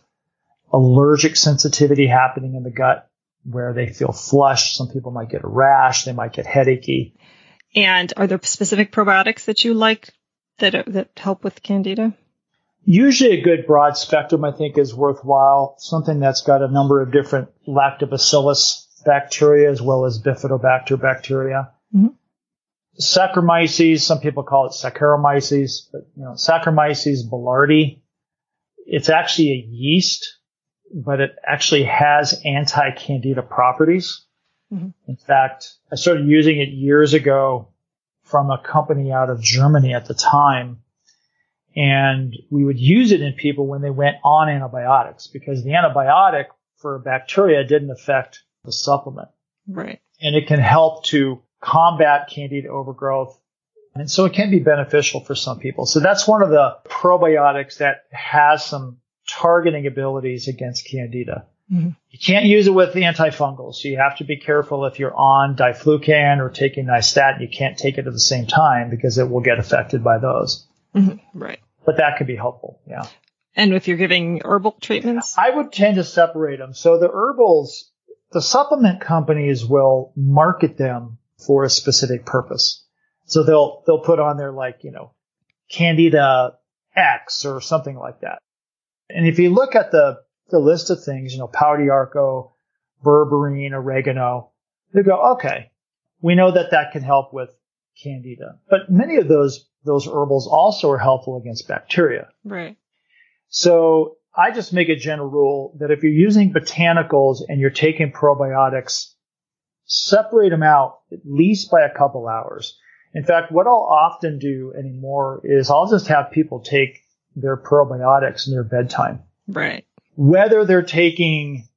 allergic sensitivity happening in the gut where they feel flushed. Some people might get a rash. They might get headachy. And are there specific probiotics that you like that, that help with candida? Usually a good broad spectrum, I think, is worthwhile. Something that's got a number of different lactobacillus bacteria as well as bifidobacter bacteria. Mm-hmm. Saccharomyces, some people call it Saccharomyces, but you know, Saccharomyces boulardii, it's actually a yeast but it actually has anti-candida properties. Mm-hmm. In fact, I started using it years ago from a company out of Germany at the time. And we would use it in people when they went on antibiotics because the antibiotic for bacteria didn't affect the supplement. Right. And it can help to combat candida overgrowth. And so it can be beneficial for some people. So that's one of the probiotics that has some targeting abilities against candida. Mm-hmm. You can't use it with the antifungals. So you have to be careful if you're on diflucan or taking nystatin. You can't take it at the same time because it will get affected by those. Mm-hmm. Right. But that could be helpful. Yeah. And if you're giving herbal treatments? I would tend to separate them. So the herbals, the supplement companies will market them for a specific purpose. So they'll, they'll put on there like, you know, Candida X or something like that. And if you look at the, the list of things, you know, pau d'arco, berberine, oregano, you go, okay, we know that that can help with candida. But many of those, those herbals also are helpful against bacteria. Right. So I just make a general rule that if you're using botanicals and you're taking probiotics, separate them out at least by a couple hours. In fact, what I'll often do anymore is I'll just have people take their probiotics near bedtime. Right. Whether they're taking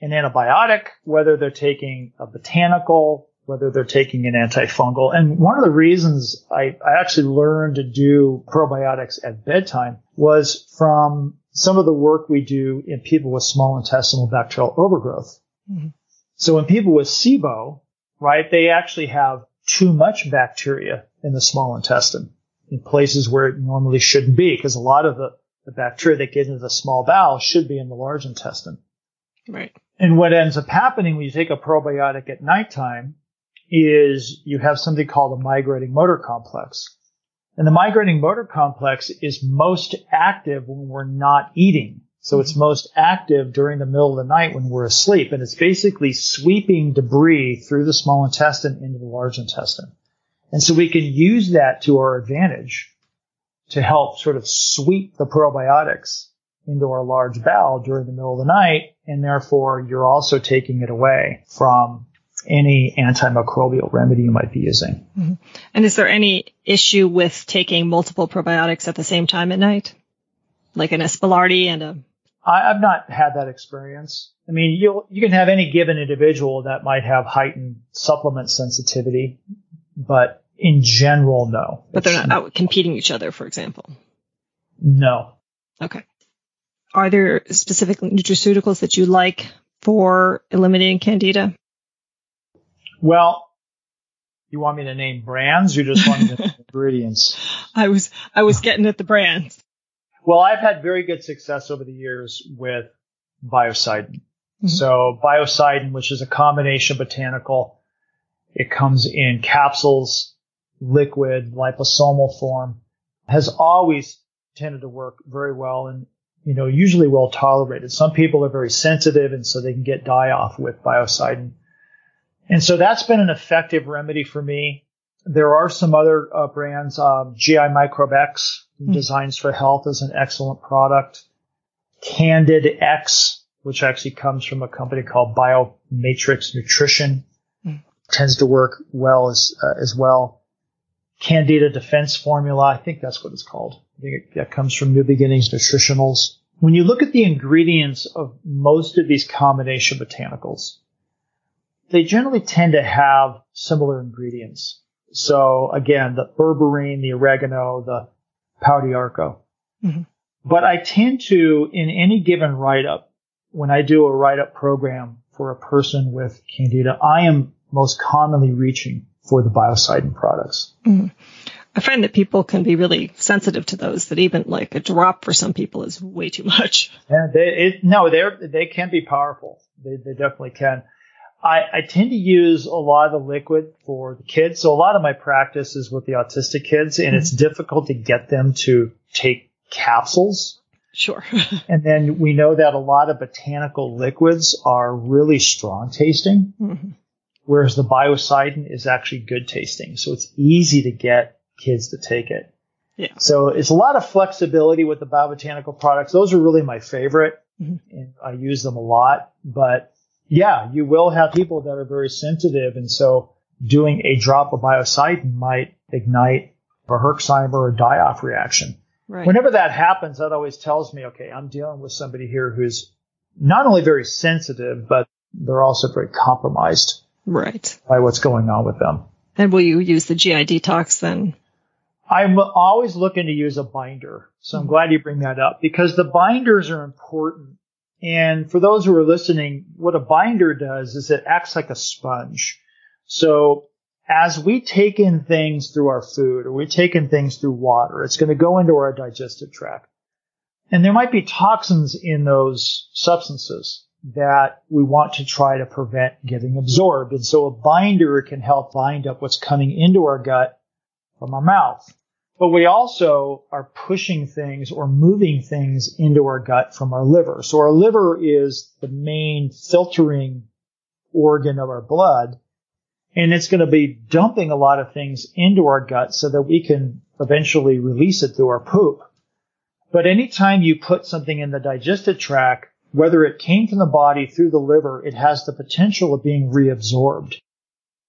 an antibiotic, whether they're taking a botanical, whether they're taking an antifungal. And one of the reasons I, I actually learned to do probiotics at bedtime was from some of the work we do in people with small intestinal bacterial overgrowth. Mm-hmm. So in people with SIBO, right, they actually have too much bacteria in the small intestine in places where it normally shouldn't be because a lot of the, the bacteria that get into the small bowel should be in the large intestine. Right. And what ends up happening when you take a probiotic at nighttime is you have something called a migrating motor complex. And the migrating motor complex is most active when we're not eating. So it's mm-hmm. most active during the middle of the night when we're asleep. And it's basically sweeping debris through the small intestine into the large intestine. And so we can use that to our advantage to help sort of sweep the probiotics into our large bowel during the middle of the night. And therefore you're also taking it away from any antimicrobial remedy you might be using. Mm-hmm. And is there any issue with taking multiple probiotics at the same time at night? Like an S. boulardii and a I, have not had that experience. I mean, you you can have any given individual that might have heightened supplement sensitivity, but in general, no. But they're not out competing each other, for example. No. Okay. Are there specific nutraceuticals that you like for eliminating candida? Well, you want me to name brands? You just want me to name [laughs] ingredients? I was I was getting at the brands. Well, I've had very good success over the years with biocidin. Mm-hmm. So biocidin, which is a combination botanical, it comes in capsules, liquid, liposomal form, has always tended to work very well and, you know, usually well tolerated. Some people are very sensitive and so they can get die off with biocidin. And so that's been an effective remedy for me. There are some other uh, brands, um, GI Microbe X, mm. Designs for Health is an excellent product. Candid X, which actually comes from a company called Biomatrix Nutrition. Tends to work well as uh, as well. Candida Defense Formula, I think that's what it's called. I think it, that comes from New Beginnings Nutritionals. When you look at the ingredients of most of these combination botanicals, they generally tend to have similar ingredients. So again, the berberine, the oregano, the pau d'arco. Mm-hmm. But I tend to, in any given write-up, when I do a write-up program for a person with candida, I am most commonly reaching for the biocidin products. Mm-hmm. I find that people can be really sensitive to those. That even like a drop for some people is way too much. Yeah, they it, no, they they can be powerful. They they definitely can. I, I tend to use a lot of the liquid for the kids. So a lot of my practice is with the autistic kids and mm-hmm. it's difficult to get them to take capsules. Sure. [laughs] and then we know that a lot of botanical liquids are really strong tasting, mm-hmm. Whereas the biocidin is actually good tasting. So it's easy to get kids to take it. Yeah. So it's a lot of flexibility with the biobotanical products. Those are really my favorite. Mm-hmm. And I use them a lot, but yeah, you will have people that are very sensitive. And so doing a drop of biocidin might ignite a Herxheimer or a die-off reaction. Right. Whenever that happens, that always tells me, okay, I'm dealing with somebody here who's not only very sensitive, but they're also very compromised. Right. By what's going on with them. And will you use the GI detox then? I'm always looking to use a binder. So I'm mm-hmm. glad you bring that up because the binders are important and for those who are listening, what a binder does is it acts like a sponge. So as we take in things through our food or we take in things through water, it's going to go into our digestive tract. And there might be toxins in those substances that we want to try to prevent getting absorbed. And so a binder can help bind up what's coming into our gut from our mouth. But we also are pushing things or moving things into our gut from our liver. So our liver is the main filtering organ of our blood. And it's going to be dumping a lot of things into our gut so that we can eventually release it through our poop. But anytime you put something in the digestive tract, whether it came from the body through the liver, it has the potential of being reabsorbed.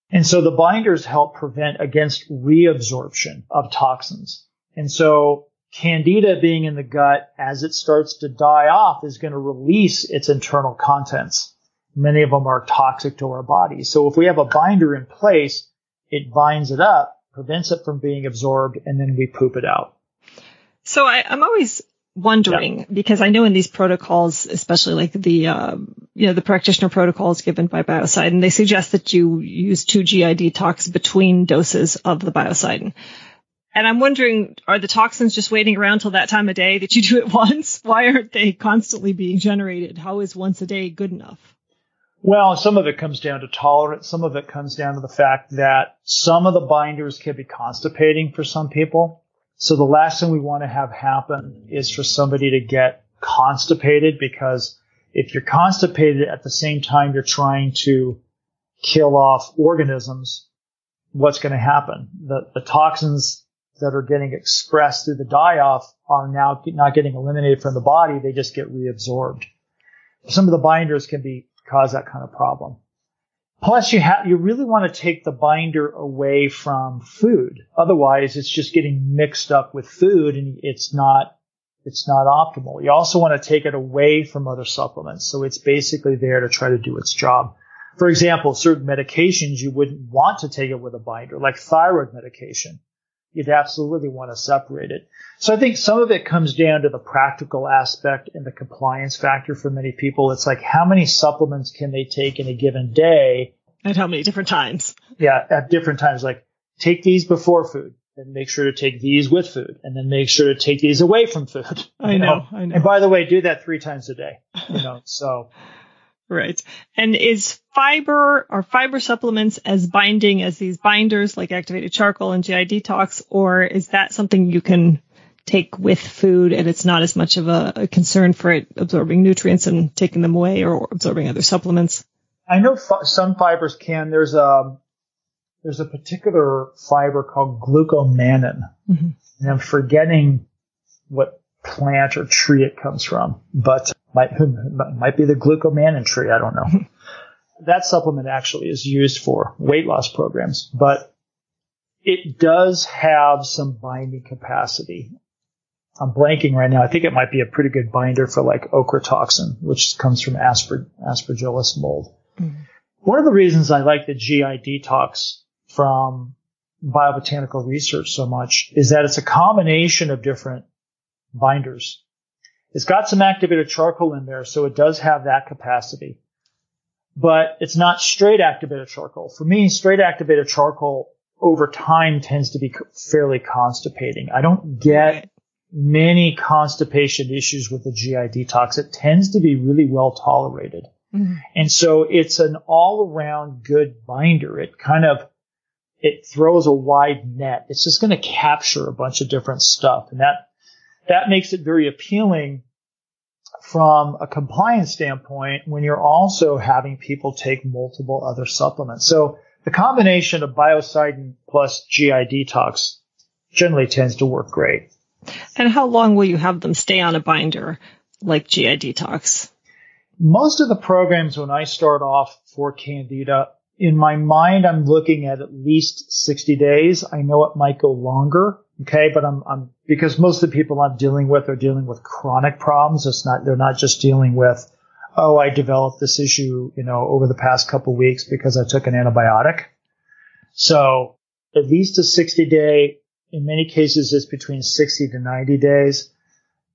And so the binders help prevent against reabsorption of toxins. And so candida being in the gut as it starts to die off is going to release its internal contents. Many of them are toxic to our body. So if we have a binder in place, it binds it up, prevents it from being absorbed, and then we poop it out. So I, am always wondering yeah. because I know in these protocols, especially like the uh, you know the practitioner protocols given by Biocidin, they suggest that you use two GI detox between doses of the Biocidin. And I'm wondering, are the toxins just waiting around till that time of day that you do it [laughs] once? Why aren't they constantly being generated? How is once a day good enough? Well, some of it comes down to tolerance. Some of it comes down to the fact that some of the binders can be constipating for some people. So the last thing we want to have happen is for somebody to get constipated because if you're constipated at the same time you're trying to kill off organisms, what's going to happen? The, the toxins that are getting expressed through the die off are now not getting eliminated from the body. They just get reabsorbed. Some of the binders can be cause that kind of problem. Plus you have, you really want to take the binder away from food. Otherwise it's just getting mixed up with food and it's not, it's not optimal. You also want to take it away from other supplements. So it's basically there to try to do its job. For example, certain medications you wouldn't want to take it with a binder, like thyroid medication. You'd absolutely want to separate it. So I think some of it comes down to the practical aspect and the compliance factor for many people. It's like how many supplements can they take in a given day? At how many different times? Yeah, at different times. Like take these before food and make sure to take these with food and then make sure to take these away from food. I know, [laughs] know, I know. And by the way, do that three times a day. You know, so Right. And is fiber or fiber supplements as binding as these binders like activated charcoal and GI detox, or is that something you can take with food and it's not as much of a, a concern for it absorbing nutrients and taking them away or absorbing other supplements? I know f- some fibers can. There's a there's a particular fiber called glucomannan, mm-hmm. and I'm forgetting what plant or tree it comes from, but might [laughs] might be the glucomannan tree. I don't know. [laughs] that supplement actually is used for weight loss programs, but it does have some binding capacity. I'm blanking right now. I think it might be a pretty good binder for like ochratoxin, which comes from asper- aspergillus mold. Mm-hmm. One of the reasons I like the GI detox from biobotanical research so much is that it's a combination of different binders. It's got some activated charcoal in there, so it does have that capacity. But it's not straight activated charcoal. For me, straight activated charcoal over time tends to be fairly constipating. I don't get many constipation issues with the GI detox. It tends to be really well tolerated. Mm-hmm. And so it's an all around good binder. It kind of, it throws a wide net. It's just going to capture a bunch of different stuff. And that that makes it very appealing from a compliance standpoint when you're also having people take multiple other supplements. So the combination of biocidin plus GI detox generally tends to work great. And how long will you have them stay on a binder like GI detox? Most of the programs when I start off for Candida, in my mind, I'm looking at at least 60 days. I know it might go longer. Okay. But I'm, I'm, because most of the people I'm dealing with are dealing with chronic problems. It's not, they're not just dealing with, oh, I developed this issue, you know, over the past couple weeks because I took an antibiotic. So at least a 60 day, in many cases, it's between 60 to 90 days.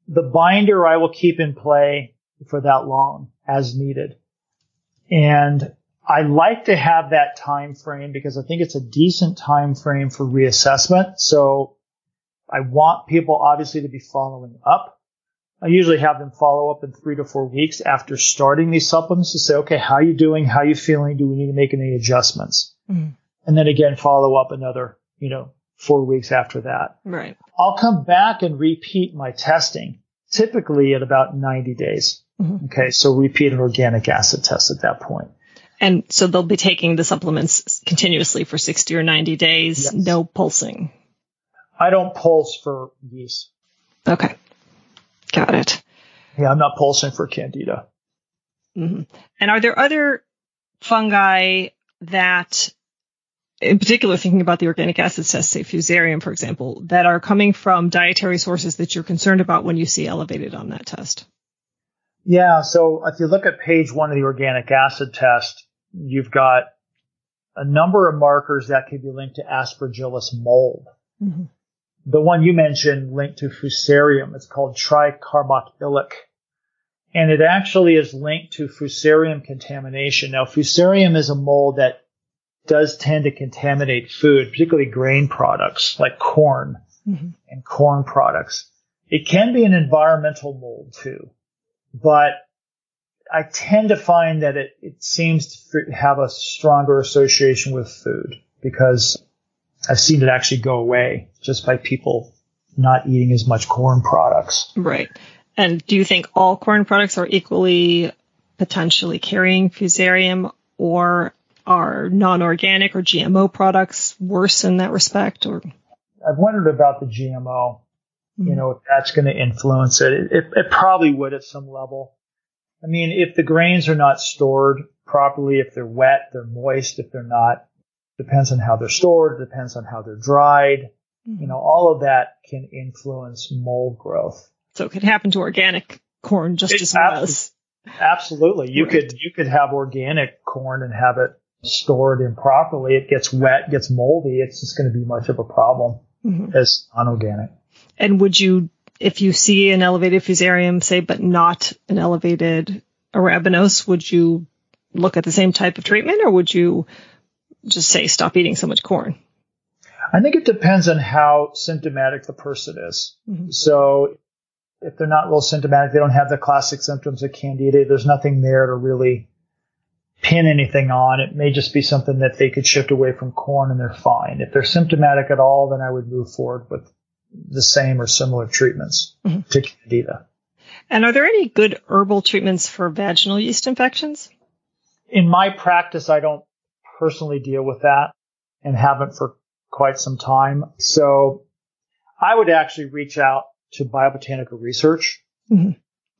The binder I will keep in play for that long as needed. And I like to have that time frame because I think it's a decent time frame for reassessment. So I want people obviously to be following up. I usually have them follow up in three to four weeks after starting these supplements to say, okay, how are you doing? How are you feeling? Do we need to make any adjustments? Mm. And then again, follow up another, you know, four weeks after that. Right. I'll come back and repeat my testing typically at about 90 days. Mm-hmm. Okay. So repeat an organic acid test at that point. And so they'll be taking the supplements continuously for 60 or 90 days, yes. no pulsing. I don't pulse for yeast. Okay. Got it. Yeah, I'm not pulsing for candida. Mm-hmm. And are there other fungi that, in particular, thinking about the organic acid test, say fusarium, for example, that are coming from dietary sources that you're concerned about when you see elevated on that test? Yeah. So if you look at page one of the organic acid test, you've got a number of markers that could be linked to aspergillus mold. Mm-hmm. The one you mentioned linked to fusarium, it's called tricarballylic. And it actually is linked to fusarium contamination. Now, fusarium is a mold that does tend to contaminate food, particularly grain products like corn mm-hmm. and corn products. It can be an environmental mold too, but I tend to find that it, it seems to have a stronger association with food because I've seen it actually go away just by people not eating as much corn products. Right. And do you think all corn products are equally potentially carrying fusarium or are non-organic or GMO products worse in that respect or? I've wondered about the GMO, mm-hmm. you know, if that's going to influence it. it. It probably would at some level. I mean, if the grains are not stored properly, if they're wet, they're moist, if they're not, depends on how they're stored, depends on how they're dried. Mm-hmm. You know, all of that can influence mold growth. So it could happen to organic corn just it, as well as. Absolutely. You right. could, you could have organic corn and have it stored improperly. It gets wet, gets moldy. It's just going to be much of a problem mm-hmm. as unorganic. And would you if you see an elevated fusarium, say, but not an elevated arabinose, would you look at the same type of treatment or would you just say stop eating so much corn? I think it depends on how symptomatic the person is. Mm-hmm. So if they're not real symptomatic, they don't have the classic symptoms of candida, there's nothing there to really pin anything on. It may just be something that they could shift away from corn and they're fine. If they're symptomatic at all, then I would move forward with the same or similar treatments mm-hmm. to candida. And are there any good herbal treatments for vaginal yeast infections? In my practice, I don't personally deal with that and haven't for quite some time. So I would actually reach out to biobotanical research mm-hmm.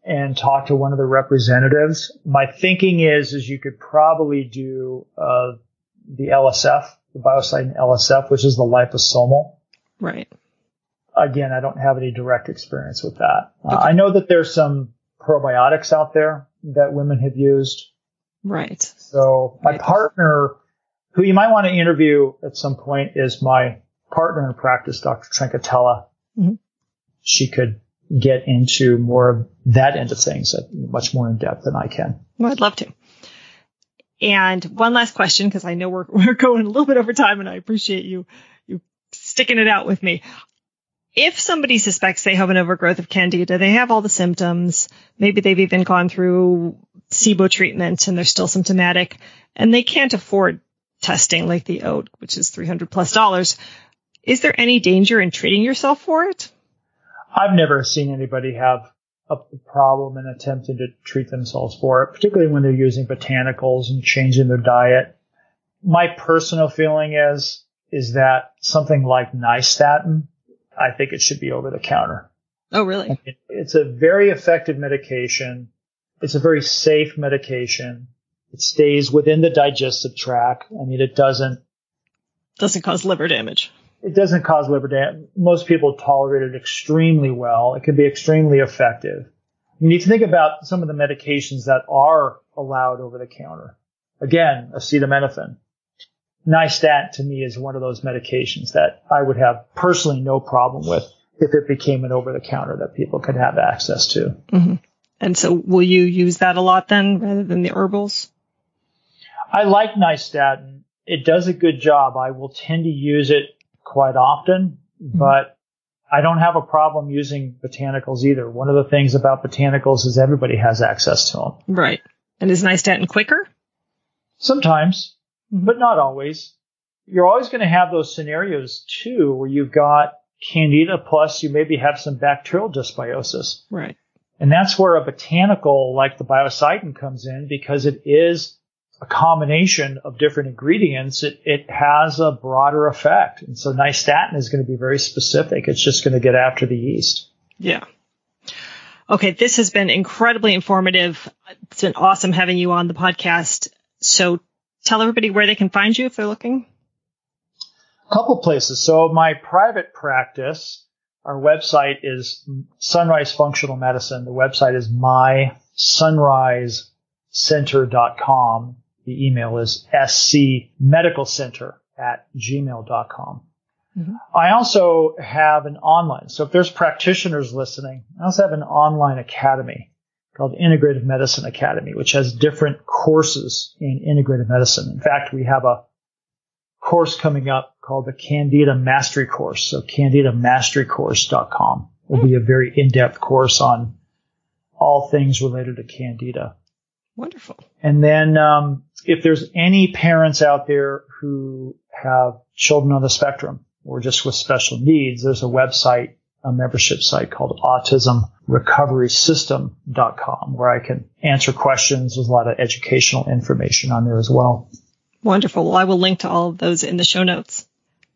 and talk to one of the representatives. My thinking is, is you could probably do, uh, the LSF, the biocidin LSF, which is the liposomal. Right again, I don't have any direct experience with that. Uh, I know that there's some probiotics out there that women have used. Right. So my right. partner, who you might want to interview at some point, is my partner in practice, Dr. Trincatella. Mm-hmm. She could get into more of that end of things, much more in depth than I can. Well, I'd love to. And one last question, because I know we're [laughs] we're going a little bit over time, and I appreciate you you sticking it out with me if somebody suspects they have an overgrowth of candida, they have all the symptoms, maybe they've even gone through SIBO treatment and they're still symptomatic and they can't afford testing like the OAT, which is 300 plus dollars. Is there any danger in treating yourself for it? I've never seen anybody have a problem in attempting to treat themselves for it, particularly when they're using botanicals and changing their diet. My personal feeling is, is that something like nystatin I think it should be over the counter. Oh, really? It's a very effective medication. It's a very safe medication. It stays within the digestive tract. I mean, it doesn't doesn't cause liver damage. It doesn't cause liver damage. Most people tolerate it extremely well. It can be extremely effective. You need to think about some of the medications that are allowed over the counter. Again, acetaminophen. Nystatin to me is one of those medications that I would have personally no problem with if it became an over the counter that people could have access to. Mm-hmm. And so will you use that a lot then rather than the herbals? I like nystatin. It does a good job. I will tend to use it quite often, mm-hmm. but I don't have a problem using botanicals either. One of the things about botanicals is everybody has access to them. Right. And is nystatin quicker? Sometimes. Mm-hmm. but not always. You're always going to have those scenarios too, where you've got candida plus you maybe have some bacterial dysbiosis. Right. And that's where a botanical like the biocidin comes in because it is a combination of different ingredients. It, it has a broader effect. And so nystatin is going to be very specific. It's just going to get after the yeast. Yeah. Okay. This has been incredibly informative. It's been awesome having you on the podcast. So tell everybody where they can find you if they're looking? A couple places. So my private practice, our website is Sunrise Functional Medicine. The website is mysunrisecenter.com. The email is scmedicalcenter at gmail.com. Mm-hmm. I also have an online. So if there's practitioners listening, I also have an online academy called Integrative Medicine Academy, which has different courses in integrative medicine. In fact, we have a course coming up called the Candida Mastery Course. So candidamasterycourse.com will be a very in-depth course on all things related to Candida. Wonderful. And then, um, if there's any parents out there who have children on the spectrum or just with special needs, there's a website, a membership site called autismrecoverysystem.com where I can answer questions. There's a lot of educational information on there as well. Wonderful. Well, I will link to all of those in the show notes.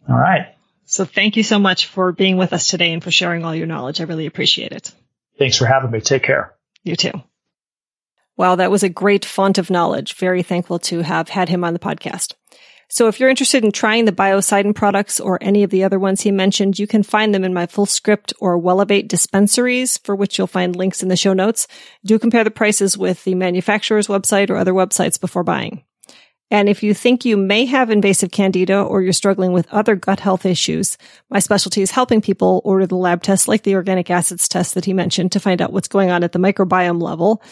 All right. So thank you so much for being with us today and for sharing all your knowledge. I really appreciate it. Thanks for having me. Take care. You too. Wow, that was a great font of knowledge. Very thankful to have had him on the podcast. So if you're interested in trying the Biocidin products or any of the other ones he mentioned, you can find them in my Fullscript or Wellevate dispensaries, for which you'll find links in the show notes. Do compare the prices with the manufacturer's website or other websites before buying. And if you think you may have invasive candida or you're struggling with other gut health issues, my specialty is helping people order the lab tests like the organic acids test that he mentioned to find out what's going on at the microbiome level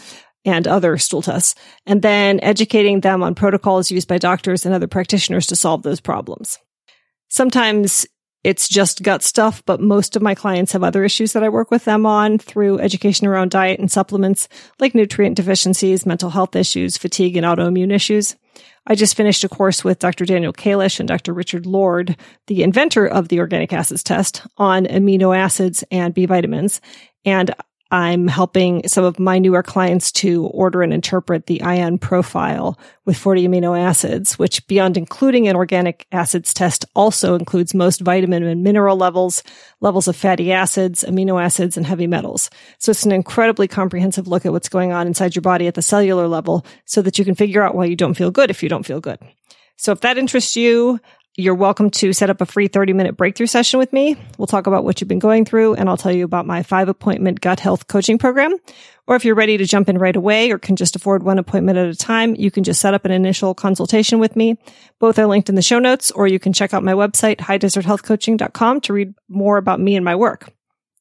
and other stool tests, and then educating them on protocols used by doctors and other practitioners to solve those problems. Sometimes it's just gut stuff, but most of my clients have other issues that I work with them on through education around diet and supplements, like nutrient deficiencies, mental health issues, fatigue, and autoimmune issues. I just finished a course with Dr. Daniel Kalish and Dr. Richard Lord, the inventor of the organic acids test on amino acids and B vitamins. And I'm helping some of my newer clients to order and interpret the ion profile with 40 amino acids, which beyond including an organic acids test also includes most vitamin and mineral levels, levels of fatty acids, amino acids, and heavy metals. So it's an incredibly comprehensive look at what's going on inside your body at the cellular level so that you can figure out why you don't feel good if you don't feel good. So if that interests you, you're welcome to set up a free 30 minute breakthrough session with me. We'll talk about what you've been going through and I'll tell you about my five appointment gut health coaching program. Or if you're ready to jump in right away or can just afford one appointment at a time, you can just set up an initial consultation with me. Both are linked in the show notes or you can check out my website, highdeserthealthcoaching.com to read more about me and my work.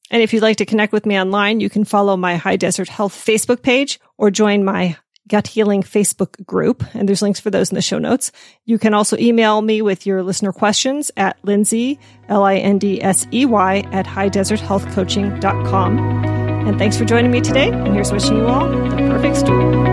And if you'd like to connect with me online, you can follow my High Desert Health Facebook page or join my Gut Healing Facebook group, and there's links for those in the show notes. You can also email me with your listener questions at Lindsey, L-I-N-D-S-E-Y, at highdeserthealthcoaching.com. And thanks for joining me today, and here's wishing you all the perfect story.